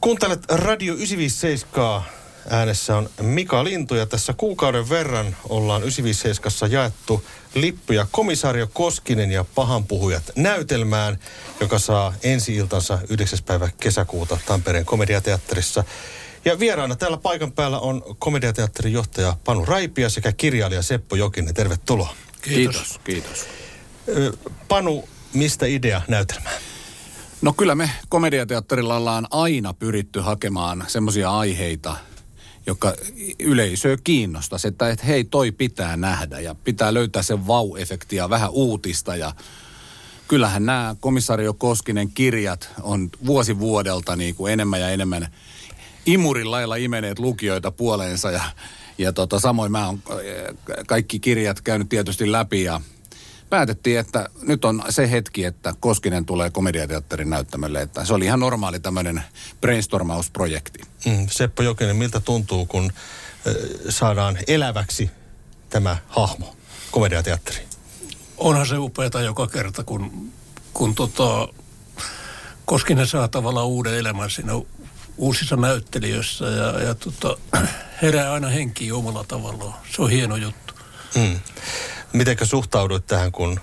Kuuntelet Radio 957. Äänessä on Mika Lintu ja tässä kuukauden verran ollaan 957 jaettu lippuja Komisario Koskinen ja Pahanpuhujat näytelmään, joka saa ensi-iltansa 9. päivä kesäkuuta Tampereen komediateatterissa. Ja vieraana täällä paikan päällä on komediateatterin johtaja Panu Raipia sekä kirjailija Seppo Jokinen. Tervetuloa. Kiitos. Kiitos. Panu, mistä idea näytelmään? No kyllä me komediateatterilla ollaan aina pyritty hakemaan semmoisia aiheita, joka yleisöä kiinnostaisi, että et hei toi pitää nähdä ja pitää löytää se vau-efekti ja vähän uutista ja kyllähän nämä komisario Koskinen kirjat on vuosi vuodelta niin kuin enemmän ja enemmän imurin lailla imeneet lukijoita puoleensa ja, ja tota, samoin mä oon kaikki kirjat käynyt tietysti läpi ja päätettiin, että nyt on se hetki, että Koskinen tulee komediateatterin näyttämölle. Että se oli ihan normaali tämmöinen brainstormausprojekti. Mm, Seppo Jokinen, miltä tuntuu, kun äh, saadaan eläväksi tämä hahmo komediateatteriin? Onhan se upeata joka kerta, kun, kun tota, Koskinen saa tavallaan uuden elämän siinä uusissa näyttelijöissä ja, ja tota, herää aina henki omalla tavallaan. Se on hieno juttu. Mm. Mitenkä suhtauduit tähän, kun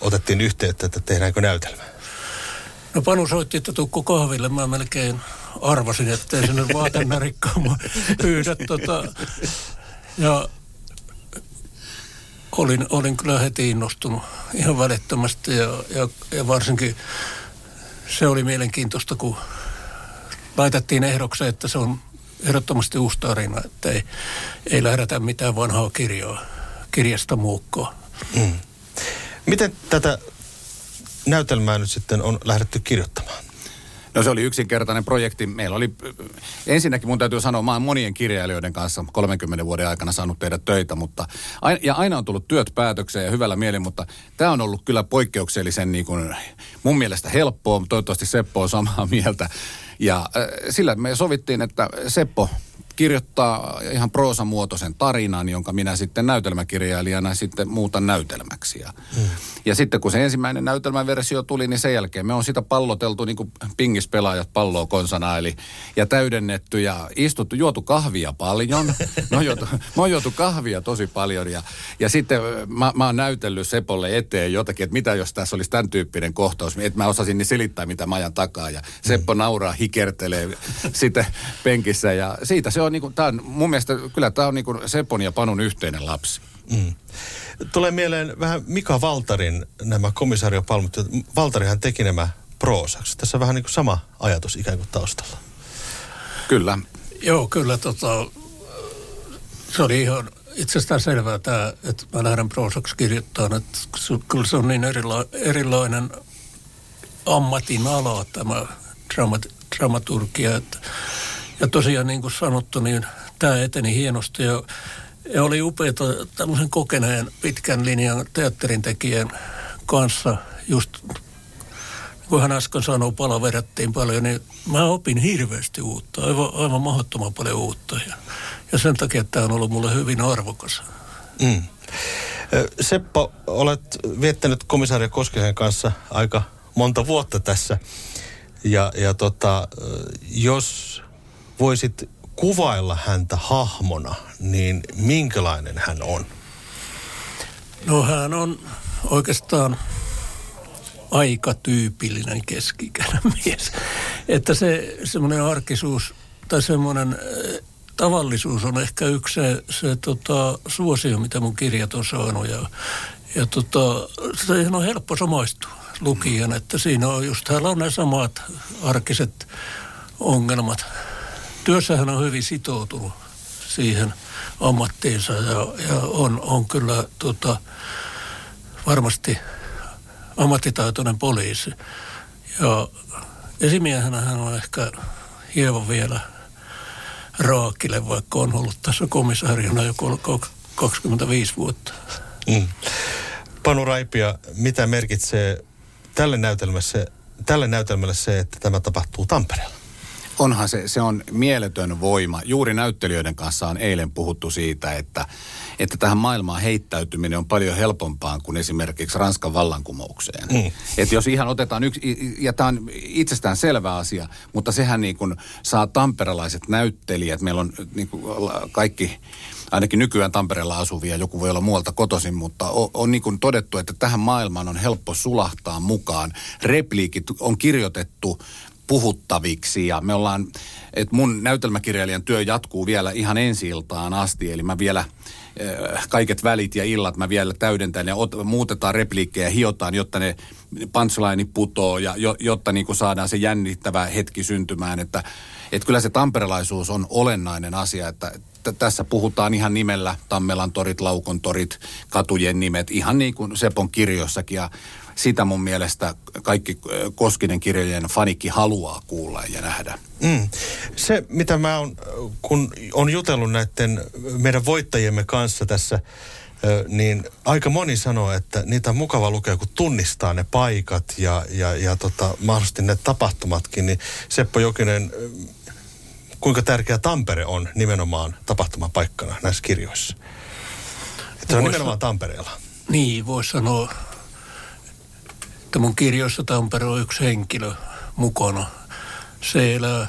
otettiin yhteyttä, että tehdäänkö näytelmä? No Panu soitti, että tukko kahville. Mä melkein arvasin, että ei sinne vaatennarikkaa pyydä. Tota, ja olin, olin kyllä heti innostunut ihan välittömästi ja, ja, ja varsinkin se oli mielenkiintoista, kun laitettiin ehdokseen, että se on ehdottomasti uusi tarina, että ei, ei lähdetä mitään vanhaa kirjaa kirjasta muukkoa. Mm. Miten tätä näytelmää nyt sitten on lähdetty kirjoittamaan? No se oli yksinkertainen projekti. Meillä oli, ensinnäkin mun täytyy sanoa, mä oon monien kirjailijoiden kanssa 30 vuoden aikana saanut tehdä töitä, mutta, ja aina on tullut työt päätökseen ja hyvällä mielin, mutta tämä on ollut kyllä poikkeuksellisen niin kuin, mun mielestä helppoa, toivottavasti Seppo on samaa mieltä. Ja äh, sillä me sovittiin, että Seppo kirjoittaa ihan proosamuotoisen tarinan, jonka minä sitten näytelmäkirjailijana sitten muutan näytelmäksi. Ja, mm. ja sitten kun se ensimmäinen näytelmäversio tuli, niin sen jälkeen me on sitä palloteltu niin kuin pingispelaajat palloa konsana, eli ja täydennetty ja istuttu, juotu kahvia paljon. on juotu, on juotu kahvia tosi paljon ja, ja sitten mä, mä oon näytellyt Sepolle eteen jotakin, että mitä jos tässä olisi tämän tyyppinen kohtaus, että mä osasin niin selittää, mitä mä ajan takaa. Ja Seppo mm. nauraa, hikertelee sitten penkissä ja siitä se on on, niin kuin, tämä on mun mielestä, kyllä tämä on niin kuin Sepon ja Panun yhteinen lapsi. Mm. Tulee mieleen vähän Mika Valtarin nämä komisariopalmut. Valtarihan teki nämä proosaksi. Tässä on vähän niin kuin sama ajatus ikään kuin taustalla. Kyllä. Joo, kyllä tota, se oli ihan itsestään selvää tämä, että mä lähden proosaksi kirjoittamaan. Että kyllä se on niin erila- erilainen ammatin ala tämä dramat- dramaturgia, että ja tosiaan niin kuin sanottu, niin tämä eteni hienosti ja, oli upeaa tämmöisen kokeneen pitkän linjan teatterin tekijän kanssa just kun hän äsken sanoi, palaverattiin paljon, niin mä opin hirveästi uutta, aivan, aivan mahdottoman paljon uutta. Ja, ja sen takia tämä on ollut mulle hyvin arvokas. Mm. Seppo, olet viettänyt komisaria Koskisen kanssa aika monta vuotta tässä. Ja, ja tota, jos voisit kuvailla häntä hahmona, niin minkälainen hän on? No hän on oikeastaan aika tyypillinen keskikäinen mies. Että se semmoinen arkisuus tai semmoinen tavallisuus on ehkä yksi se, se tota, suosio, mitä mun kirjat on saanut. Ja, ja tota, se on helppo samaistua lukijan, että siinä on just, täällä on ne samat arkiset ongelmat työssähän on hyvin sitoutunut siihen ammattiinsa ja, ja on, on kyllä tota, varmasti ammattitaitoinen poliisi. Ja esimiehenä hän on ehkä hieman vielä raakille, vaikka on ollut tässä komissaariona jo 25 vuotta. Mm. Panu Raipia, mitä merkitsee tälle näytelmälle, tälle näytelmälle se, että tämä tapahtuu Tampereella? Onhan se, se on mieletön voima. Juuri näyttelijöiden kanssa on eilen puhuttu siitä, että, että tähän maailmaan heittäytyminen on paljon helpompaa kuin esimerkiksi Ranskan vallankumoukseen. Mm. Että jos ihan otetaan yksi, ja tämä on itsestään selvä asia, mutta sehän niin kuin saa tamperelaiset näyttelijät, meillä on niin kuin kaikki ainakin nykyään Tampereella asuvia, joku voi olla muualta kotoisin, mutta on, on niin kuin todettu, että tähän maailmaan on helppo sulahtaa mukaan. Repliikit on kirjoitettu puhuttaviksi. Ja me ollaan, että mun näytelmäkirjailijan työ jatkuu vielä ihan ensi iltaan asti, eli mä vielä eh, kaiket välit ja illat mä vielä täydentän ja ot, muutetaan repliikkejä, hiotaan, jotta ne punchline putoo ja jo, jotta niin saadaan se jännittävä hetki syntymään, että että kyllä se tamperelaisuus on olennainen asia, että tässä puhutaan ihan nimellä Tammelan torit, Laukon torit, katujen nimet, ihan niin kuin Sepon kirjossakin. Ja sitä mun mielestä kaikki Koskinen kirjojen fanikki haluaa kuulla ja nähdä. Mm. Se, mitä mä on, kun on jutellut näiden meidän voittajiemme kanssa tässä, niin aika moni sanoo, että niitä on mukava lukea, kun tunnistaa ne paikat ja, ja, ja tota, mahdollisesti ne tapahtumatkin. Niin Seppo Jokinen, kuinka tärkeä Tampere on nimenomaan tapahtumapaikkana näissä kirjoissa? Että se on nimenomaan Tampereella. Niin, voisi sanoa, että mun kirjoissa Tampere on yksi henkilö mukana. Se elää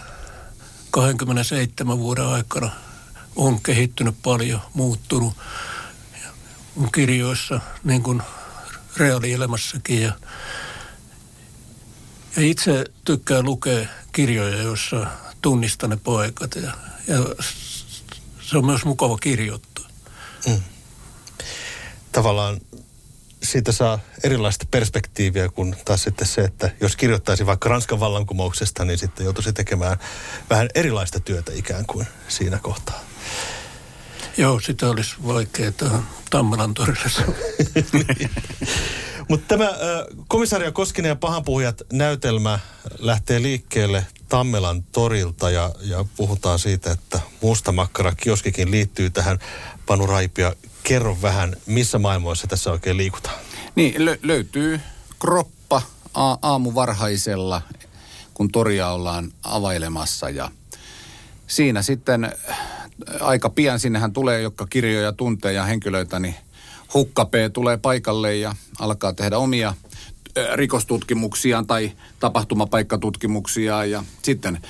27 vuoden aikana, on kehittynyt paljon, muuttunut. Mun kirjoissa, niin kuin reaalielämässäkin. Ja, ja itse tykkään lukea kirjoja, joissa tunnistan ne paikat ja, ja se on myös mukava kirjoittaa. Mm. Tavallaan siitä saa erilaista perspektiiviä kuin taas sitten se, että jos kirjoittaisi vaikka Ranskan vallankumouksesta, niin sitten joutuisi tekemään vähän erilaista työtä ikään kuin siinä kohtaa. Joo, sitä olisi vaikea Tammelan torilla. Mutta tämä äh, komisario Koskinen ja pahanpuhujat näytelmä lähtee liikkeelle Tammelan torilta ja, ja puhutaan siitä, että musta makkara kioskikin liittyy tähän. Panu Raipia, kerro vähän, missä maailmoissa tässä oikein liikutaan? Niin, lö- löytyy kroppa a- aamu varhaisella, kun toria ollaan availemassa ja siinä sitten äh, aika pian sinnehän tulee, jotka kirjoja tuntee ja henkilöitä, niin hukkapee tulee paikalle ja alkaa tehdä omia rikostutkimuksia tai tapahtumapaikkatutkimuksia ja sitten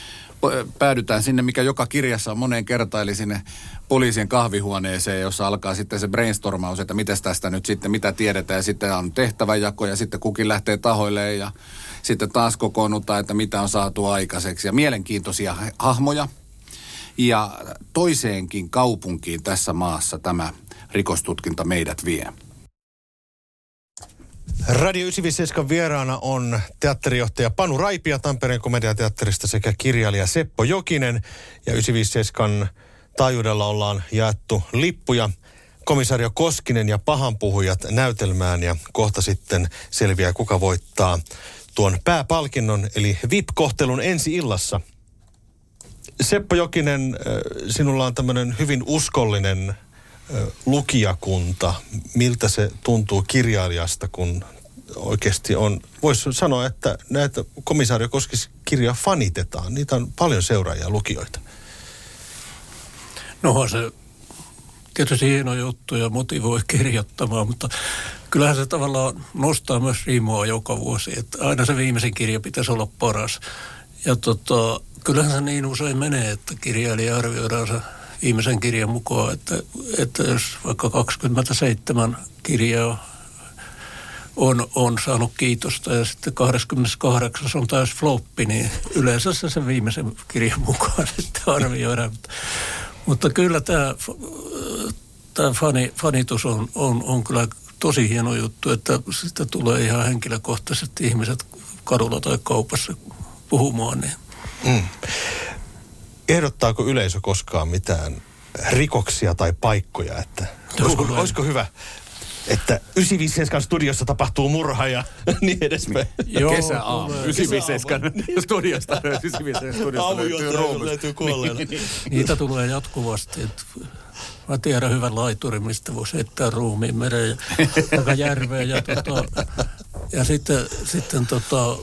päädytään sinne, mikä joka kirjassa on moneen kertaan, eli sinne poliisien kahvihuoneeseen, jossa alkaa sitten se brainstormaus, että miten tästä nyt sitten, mitä tiedetään, ja sitten on tehtäväjako, ja sitten kukin lähtee tahoille, ja sitten taas kokoonnutaan, että mitä on saatu aikaiseksi, ja mielenkiintoisia hahmoja. Ja toiseenkin kaupunkiin tässä maassa tämä rikostutkinta meidät vie. Radio 957 vieraana on teatterijohtaja Panu Raipia Tampereen komediateatterista sekä kirjailija Seppo Jokinen. Ja 957 taajuudella ollaan jaettu lippuja komisario Koskinen ja pahanpuhujat näytelmään ja kohta sitten selviää kuka voittaa tuon pääpalkinnon eli VIP-kohtelun ensi illassa. Seppo Jokinen, sinulla on tämmöinen hyvin uskollinen lukijakunta, miltä se tuntuu kirjailijasta, kun oikeasti on, voisi sanoa, että näitä komissaario Koskis kirja fanitetaan. Niitä on paljon seuraajia lukijoita. No se tietysti hieno juttu ja motivoi kirjoittamaan, mutta kyllähän se tavallaan nostaa myös riimoa joka vuosi. Että aina se viimeisen kirja pitäisi olla paras. Ja tota, kyllähän se niin usein menee, että kirjailija arvioidaan se viimeisen kirjan mukaan, että, että jos vaikka 27 kirjaa on, on saanut kiitosta ja sitten 28 on taas floppi, niin yleensä se sen viimeisen kirjan mukaan sitten arvioidaan. Mutta, mutta kyllä tämä, tämä fani, fanitus on, on, on kyllä tosi hieno juttu, että sitten tulee ihan henkilökohtaisesti ihmiset kadulla tai kaupassa puhumaan. Niin. Mm ehdottaako yleisö koskaan mitään rikoksia tai paikkoja, että olisiko, olisiko hyvä että 957 studiossa tapahtuu murha ja niin edespäin. Joo, Kesäaamu. 957 studiosta, 957 studiosta löytyy ruumis. löytyy niin, niin. Niitä tulee jatkuvasti. Että mä tiedän hyvän laiturin, mistä voisi heittää ruumiin mereen ja järveen. Ja, tota, ja sitten, sitten tota,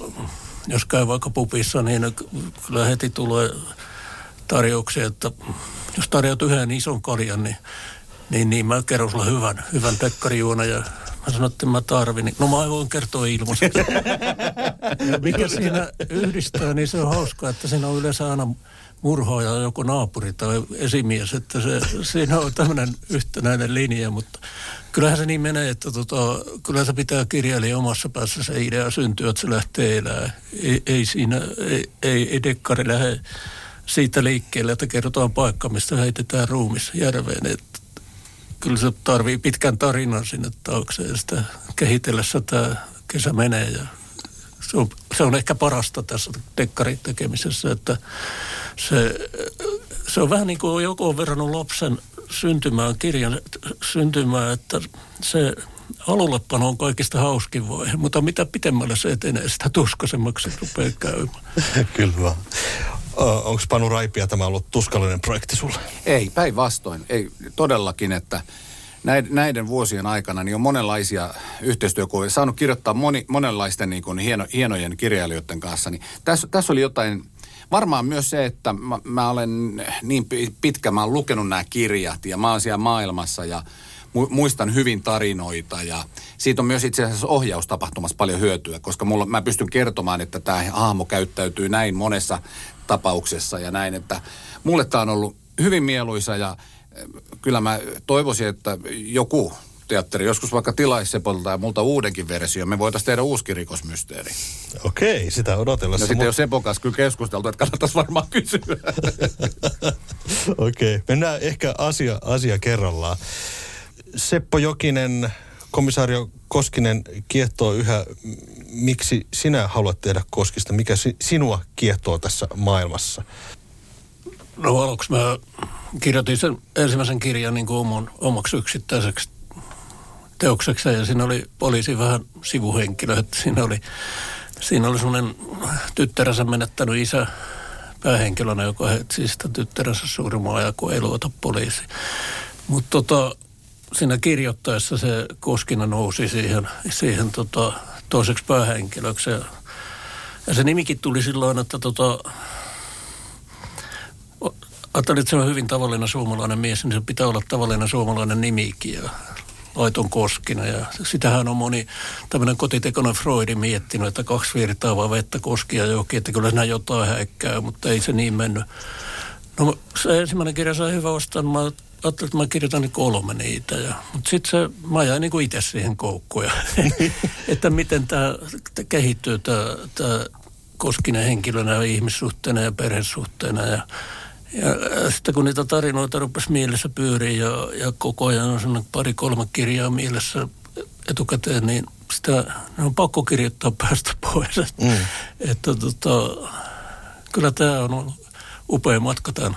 jos käy vaikka pupissa, niin kyllä heti tulee tarjouksia, että jos tarjoat yhden ison kaljan, niin, niin, niin mä kerron sulle hyvän, hyvän tekkarijuona ja Mä sanoin, että mä tarvin. Niin, no mä voin kertoa ilmaisesti. ja mikä siinä yhdistää, niin se on hauskaa, että siinä on yleensä aina murhaaja joku naapuri tai esimies, että se, siinä on tämmöinen yhtenäinen linja, mutta kyllähän se niin menee, että tota, kyllä se pitää kirjailija omassa päässä se idea syntyä, että se lähtee elää. Ei, ei siinä, ei, ei, ei dekkari lähde siitä liikkeelle, että kerrotaan paikka, mistä heitetään ruumis järveen. Et kyllä se tarvii pitkän tarinan sinne taakse ja sitä kehitellessä tämä kesä menee ja se on, se on ehkä parasta tässä dekkarin tekemisessä, että se, se on vähän niin kuin joku on verrannut lapsen syntymään, kirjan syntymään, että se alullepano on kaikista hauskin vaihe, mutta mitä pitemmälle se etenee, sitä tuskaisemmaksi rupeaa käymään. Kyllä vaan. Onko Panu Raipia tämä ollut tuskallinen projekti sulle? Ei, päinvastoin. Ei todellakin, että näiden vuosien aikana niin on monenlaisia yhteistyökuvia. Saanut kirjoittaa moni, monenlaisten niin kuin hieno, hienojen kirjailijoiden kanssa. Niin tässä, tässä oli jotain, varmaan myös se, että mä, mä olen niin pitkä, mä olen lukenut nämä kirjat ja mä olen siellä maailmassa ja muistan hyvin tarinoita ja siitä on myös itse asiassa ohjaustapahtumassa paljon hyötyä, koska mulla, mä pystyn kertomaan, että tämä hahmo käyttäytyy näin monessa tapauksessa ja näin, että mulle tämä on ollut hyvin mieluisa ja kyllä mä toivoisin, että joku teatteri joskus vaikka tilaisi Sepolta ja multa uudenkin versio. Me voitaisiin tehdä uusi rikosmysteeri. Okei, sitä odotellessa. No sitten jos Sepon kanssa kyllä keskusteltu, että kannattaisi varmaan kysyä. Okei, mennään ehkä asia, asia kerrallaan. Seppo Jokinen, komisario Koskinen kiehtoo yhä. Miksi sinä haluat tehdä Koskista? Mikä sinua kiehtoo tässä maailmassa? No aluksi mä kirjoitin sen ensimmäisen kirjan niin kuin oman, omaksi yksittäiseksi teokseksi ja siinä oli poliisi vähän sivuhenkilö, että siinä oli, siinä oli semmoinen tyttäränsä menettänyt isä päähenkilönä, joka etsi sitä tyttäränsä surmaa ja kun ei luota poliisi. Mutta tota, siinä kirjoittaessa se Koskina nousi siihen, siihen tota, toiseksi päähenkilöksi ja, ja se nimikin tuli silloin, että tota, Ajattelin, että se on hyvin tavallinen suomalainen mies, niin se pitää olla tavallinen suomalainen nimikin ja Laiton Koskina. Ja sitähän on moni tämmöinen kotitekoinen Freudi miettinyt, että kaksi virtaavaa vettä koskia joki, että kyllä siinä jotain häikkää, mutta ei se niin mennyt. No se ensimmäinen kirja sai hyvä vastaan. Ajattelin, että mä kirjoitan niin kolme niitä. Ja, mutta sitten se, mä jäin niin itse siihen koukkuun. että miten tämä kehittyy tämä Koskinen henkilönä ja ihmissuhteena ja perhesuhteena. Ja ja sitten kun niitä tarinoita rupesi mielessä pyöriä ja, ja koko ajan on sellainen pari-kolme kirjaa mielessä etukäteen, niin sitä ne on pakko kirjoittaa päästä pois. Mm. Että tota, kyllä tämä on ollut upea matka tämän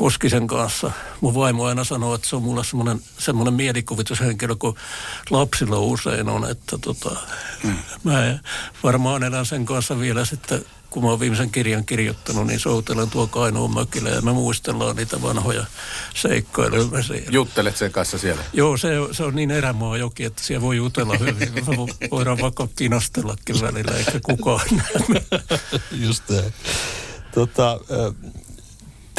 Koskisen kanssa. Mun vaimo aina sanoo, että se on mulla semmoinen, semmoinen mielikuvitushenkilö, kun lapsilla usein on. Että tota, mm. mä varmaan elän sen kanssa vielä sitten kun mä oon viimeisen kirjan kirjoittanut, niin soutelen tuo Kainuun mökillä ja me muistellaan niitä vanhoja seikkailuja siellä. Juttelet sen kanssa siellä? Joo, se, se on niin erämaa joki, että siellä voi jutella hyvin. Voidaan vaikka kinastellakin välillä, eikä kukaan Just tämä. Tota,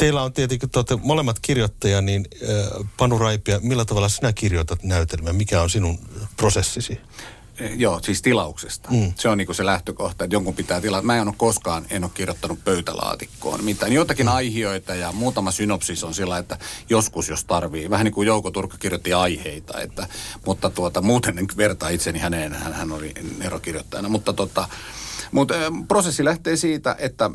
teillä on tietenkin, te olette molemmat kirjoittajia, niin Panu Raipia, millä tavalla sinä kirjoitat näytelmää? Mikä on sinun prosessisi? Joo, siis tilauksesta. Mm. Se on niinku se lähtökohta, että jonkun pitää tilata. Mä en ole koskaan, en ole kirjoittanut pöytälaatikkoon mitään. Jotakin mm. aihioita ja muutama synopsis on sillä, että joskus jos tarvii. Vähän niin kuin Jouko Turkka kirjoitti aiheita, että, mutta tuota, muuten en vertaa itseni häneen, hän, hän oli erokirjoittajana. Mutta tota, mutta prosessi lähtee siitä, että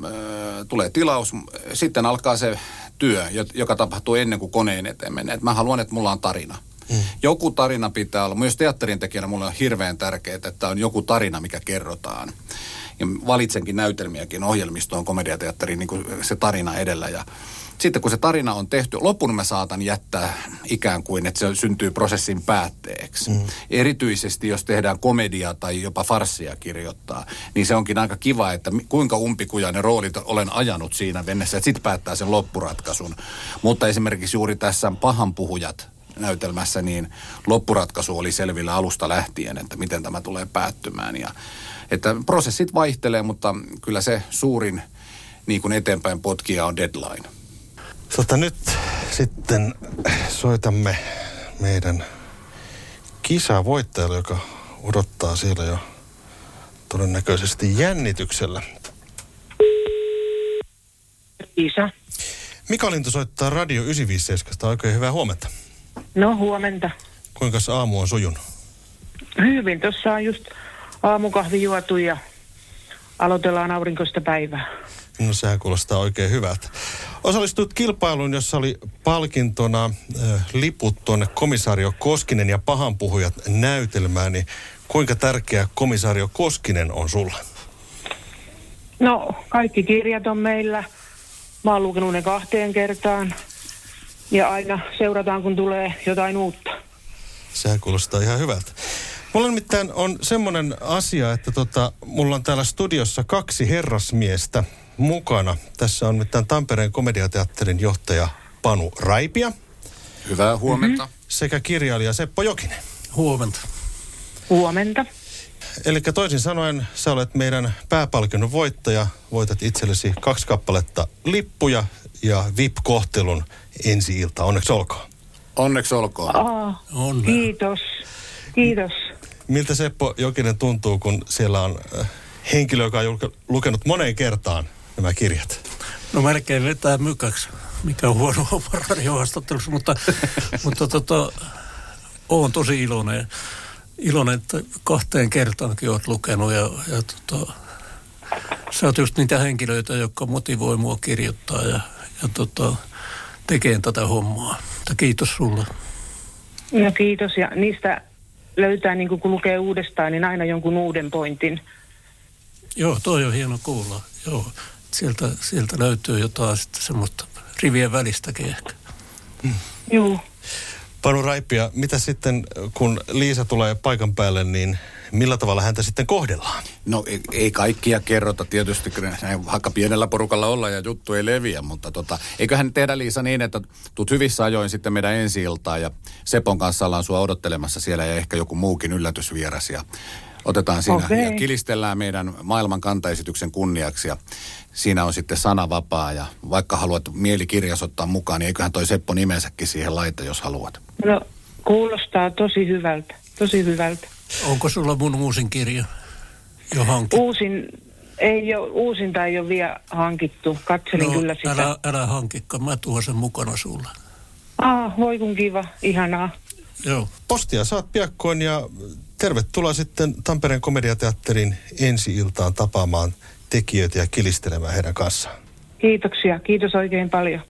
tulee tilaus, sitten alkaa se työ, joka tapahtuu ennen kuin koneen eteen menee. Et mä haluan, että mulla on tarina. Mm. Joku tarina pitää olla. Myös teatterin tekijänä mulle on hirveän tärkeää, että on joku tarina, mikä kerrotaan. Ja valitsenkin näytelmiäkin ohjelmistoon, komediateatteriin, niin kuin se tarina edellä. Ja sitten kun se tarina on tehty, lopun mä saatan jättää ikään kuin, että se syntyy prosessin päätteeksi. Mm. Erityisesti jos tehdään komediaa tai jopa farssia kirjoittaa, niin se onkin aika kiva, että kuinka umpikujainen roolit olen ajanut siinä mennessä, että sitten päättää sen loppuratkaisun. Mutta esimerkiksi juuri tässä pahan puhujat näytelmässä, niin loppuratkaisu oli selvillä alusta lähtien, että miten tämä tulee päättymään. Ja, että prosessit vaihtelee, mutta kyllä se suurin niin kuin eteenpäin potkija on deadline. Tota, nyt sitten soitamme meidän kisavoittajalle, joka odottaa siellä jo todennäköisesti jännityksellä. Isa. Mika Lintu soittaa Radio 957. Oikein hyvää huomenta. No huomenta. Kuinka aamu on sujunut? Hyvin. Tuossa on just aamukahvi juotu ja aloitellaan aurinkoista päivää. No sehän kuulostaa oikein hyvältä. Osallistuit kilpailuun, jossa oli palkintona äh, liput tuonne komisario Koskinen ja pahanpuhujat näytelmään, niin kuinka tärkeä komisario Koskinen on sulle? No, kaikki kirjat on meillä. Mä oon lukenut ne kahteen kertaan. Ja aina seurataan, kun tulee jotain uutta. Sehän kuulostaa ihan hyvältä. Mulla nimittäin on semmoinen asia, että tota, mulla on täällä studiossa kaksi herrasmiestä mukana. Tässä on nimittäin Tampereen komediateatterin johtaja Panu Raipia Hyvää huomenta. Mm-hmm. sekä kirjailija Seppo Jokinen. Huomenta. Huomenta. Eli toisin sanoen sä olet meidän pääpalkinnon voittaja. Voitat itsellesi kaksi kappaletta lippuja ja VIP-kohtelun ensi ilta. Onneksi olkoon. Onneksi olkoon. Aa, On. kiitos. Kiitos. Miltä Seppo Jokinen tuntuu, kun siellä on äh, henkilö, joka on lukenut moneen kertaan nämä kirjat? No melkein vetää mykäksi, mikä on huono radiohaastattelussa, mutta, mutta tota, olen tosi iloinen. Iloinen, että kahteen kertaankin olet lukenut ja, ja tota, sä oot just niitä henkilöitä, jotka motivoi mua kirjoittaa ja, ja tota, tekee tätä hommaa. Mutta kiitos sulle. No kiitos. Ja niistä löytää, niin kun lukee uudestaan, niin aina jonkun uuden pointin. Joo, toi on hieno kuulla. Joo, sieltä, sieltä löytyy jotain sitten semmoista rivien välistäkin ehkä. Juu. Panu Raippia, mitä sitten, kun Liisa tulee paikan päälle, niin millä tavalla häntä sitten kohdellaan? No ei, ei kaikkia kerrota tietysti, kun näin vaikka pienellä porukalla olla ja juttu ei leviä, mutta tota, eiköhän tehdä Liisa niin, että tuut hyvissä ajoin sitten meidän ensi iltaan ja Sepon kanssa ollaan sua odottelemassa siellä ja ehkä joku muukin yllätysvieras ja otetaan siinä Okei. ja kilistellään meidän maailman kantaesityksen kunniaksi ja siinä on sitten sanavapaa ja vaikka haluat mielikirjas ottaa mukaan, niin eiköhän toi Seppo nimensäkin siihen laita, jos haluat. No, kuulostaa tosi hyvältä. Tosi hyvältä. Onko sulla mun uusin kirja jo hankittu? Uusin, ei ole, uusinta ei ole vielä hankittu. Katselin kyllä sitä. No, älä, älä hankikka, mä tuon sen mukana sulle. Ah, voi kun kiva. Ihanaa. Joo. Postia saat piakkoin ja tervetuloa sitten Tampereen komediateatterin ensi-iltaan tapaamaan tekijöitä ja kilistelemään heidän kanssaan. Kiitoksia. Kiitos oikein paljon.